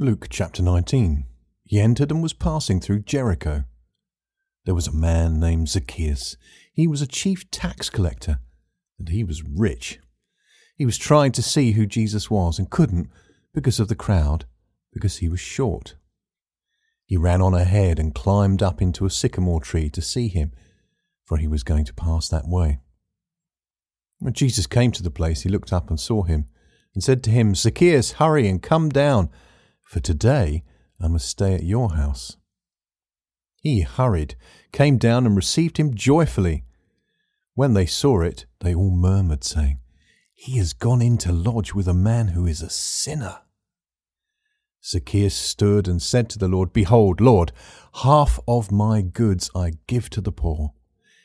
Luke chapter 19. He entered and was passing through Jericho. There was a man named Zacchaeus. He was a chief tax collector, and he was rich. He was trying to see who Jesus was and couldn't because of the crowd, because he was short. He ran on ahead and climbed up into a sycamore tree to see him, for he was going to pass that way. When Jesus came to the place, he looked up and saw him, and said to him, Zacchaeus, hurry and come down for today I must stay at your house. He hurried, came down, and received him joyfully. When they saw it, they all murmured, saying, He has gone in to lodge with a man who is a sinner. Zacchaeus stood and said to the Lord, Behold, Lord, half of my goods I give to the poor.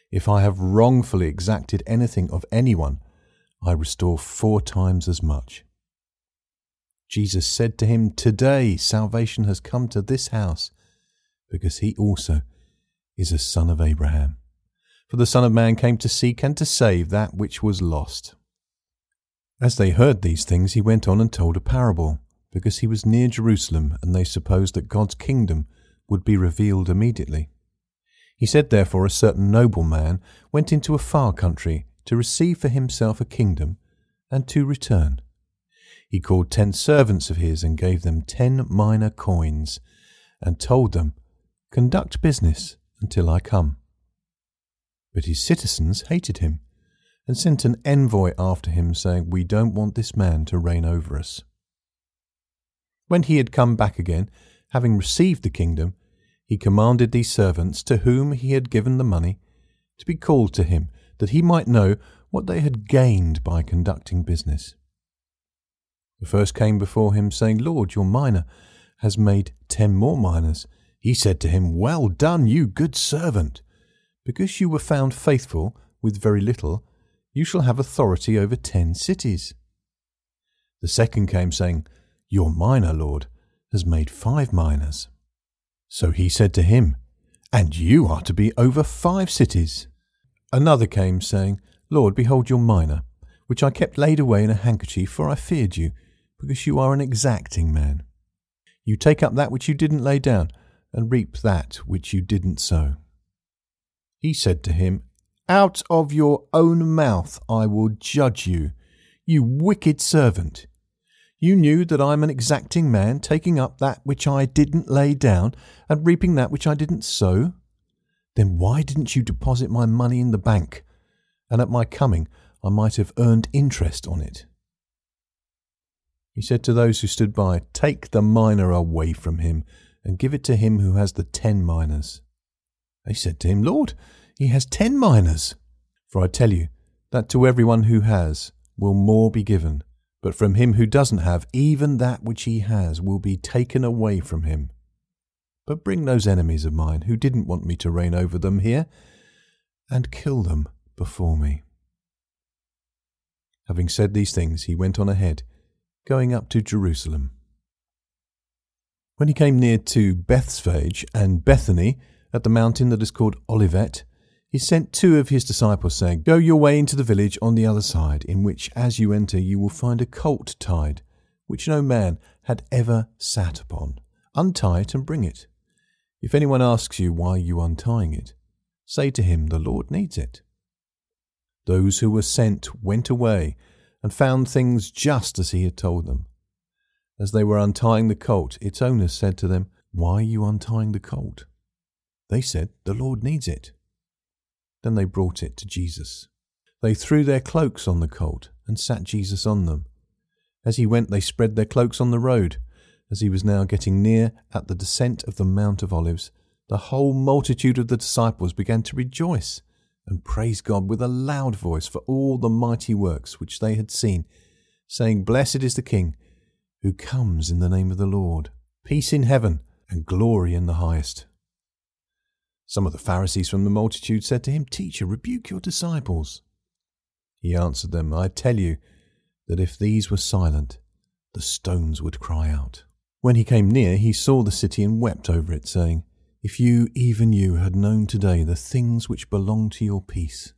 If I have wrongfully exacted anything of anyone, I restore four times as much. Jesus said to him, Today salvation has come to this house, because he also is a son of Abraham. For the Son of Man came to seek and to save that which was lost. As they heard these things, he went on and told a parable, because he was near Jerusalem, and they supposed that God's kingdom would be revealed immediately. He said, Therefore, a certain nobleman went into a far country to receive for himself a kingdom and to return. He called ten servants of his and gave them ten mina coins, and told them, Conduct business until I come. But his citizens hated him, and sent an envoy after him, saying, We don't want this man to reign over us. When he had come back again, having received the kingdom, he commanded these servants, to whom he had given the money, to be called to him, that he might know what they had gained by conducting business. The first came before him, saying, Lord, your mina has made ten more minas. He said to him, Well done, you good servant. Because you were found faithful with very little, you shall have authority over ten cities. The second came, saying, Your mina, Lord, has made five minas. So he said to him, And you are to be over five cities. Another came, saying, Lord, behold your mina, which I kept laid away in a handkerchief, for I feared you because you are an exacting man. You take up that which you didn't lay down, and reap that which you didn't sow. He said to him, Out of your own mouth I will judge you, you wicked servant. You knew that I am an exacting man, taking up that which I didn't lay down, and reaping that which I didn't sow? Then why didn't you deposit my money in the bank? And at my coming I might have earned interest on it. He said to those who stood by, Take the mina away from him, and give it to him who has the ten minas. They said to him, Lord, he has ten minas. For I tell you that to everyone who has will more be given, but from him who doesn't have, even that which he has will be taken away from him. But bring those enemies of mine who didn't want me to reign over them here, and kill them before me. Having said these things, he went on ahead going up to Jerusalem. When he came near to Bethphage and Bethany at the mountain that is called Olivet, he sent two of his disciples, saying, Go your way into the village on the other side, in which as you enter you will find a colt tied, which no man had ever sat upon. Untie it and bring it. If anyone asks you why you are untying it, say to him, The Lord needs it. Those who were sent went away and found things just as he had told them. As they were untying the colt, its owner said to them, Why are you untying the colt? They said, The Lord needs it. Then they brought it to Jesus. They threw their cloaks on the colt and sat Jesus on them. As he went, they spread their cloaks on the road. As he was now getting near at the descent of the Mount of Olives, the whole multitude of the disciples began to rejoice and praise God with a loud voice for all the mighty works which they had seen, saying, Blessed is the King who comes in the name of the Lord, peace in heaven and glory in the highest. Some of the Pharisees from the multitude said to him, Teacher, rebuke your disciples. He answered them, I tell you that if these were silent, the stones would cry out. When he came near, he saw the city and wept over it, saying, if you, even you, had known today the things which belong to your peace.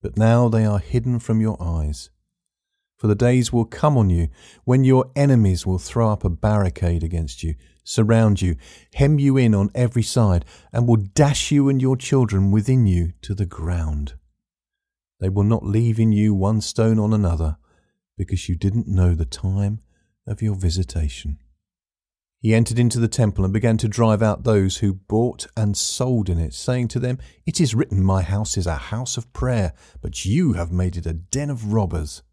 But now they are hidden from your eyes. For the days will come on you when your enemies will throw up a barricade against you, surround you, hem you in on every side, and will dash you and your children within you to the ground. They will not leave in you one stone on another, because you didn't know the time of your visitation. He entered into the temple and began to drive out those who bought and sold in it, saying to them, It is written, My house is a house of prayer, but you have made it a den of robbers.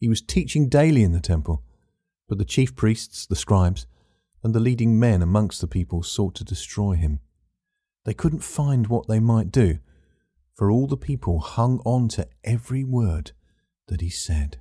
He was teaching daily in the temple, but the chief priests, the scribes, and the leading men amongst the people sought to destroy him. They couldn't find what they might do, for all the people hung on to every word that he said.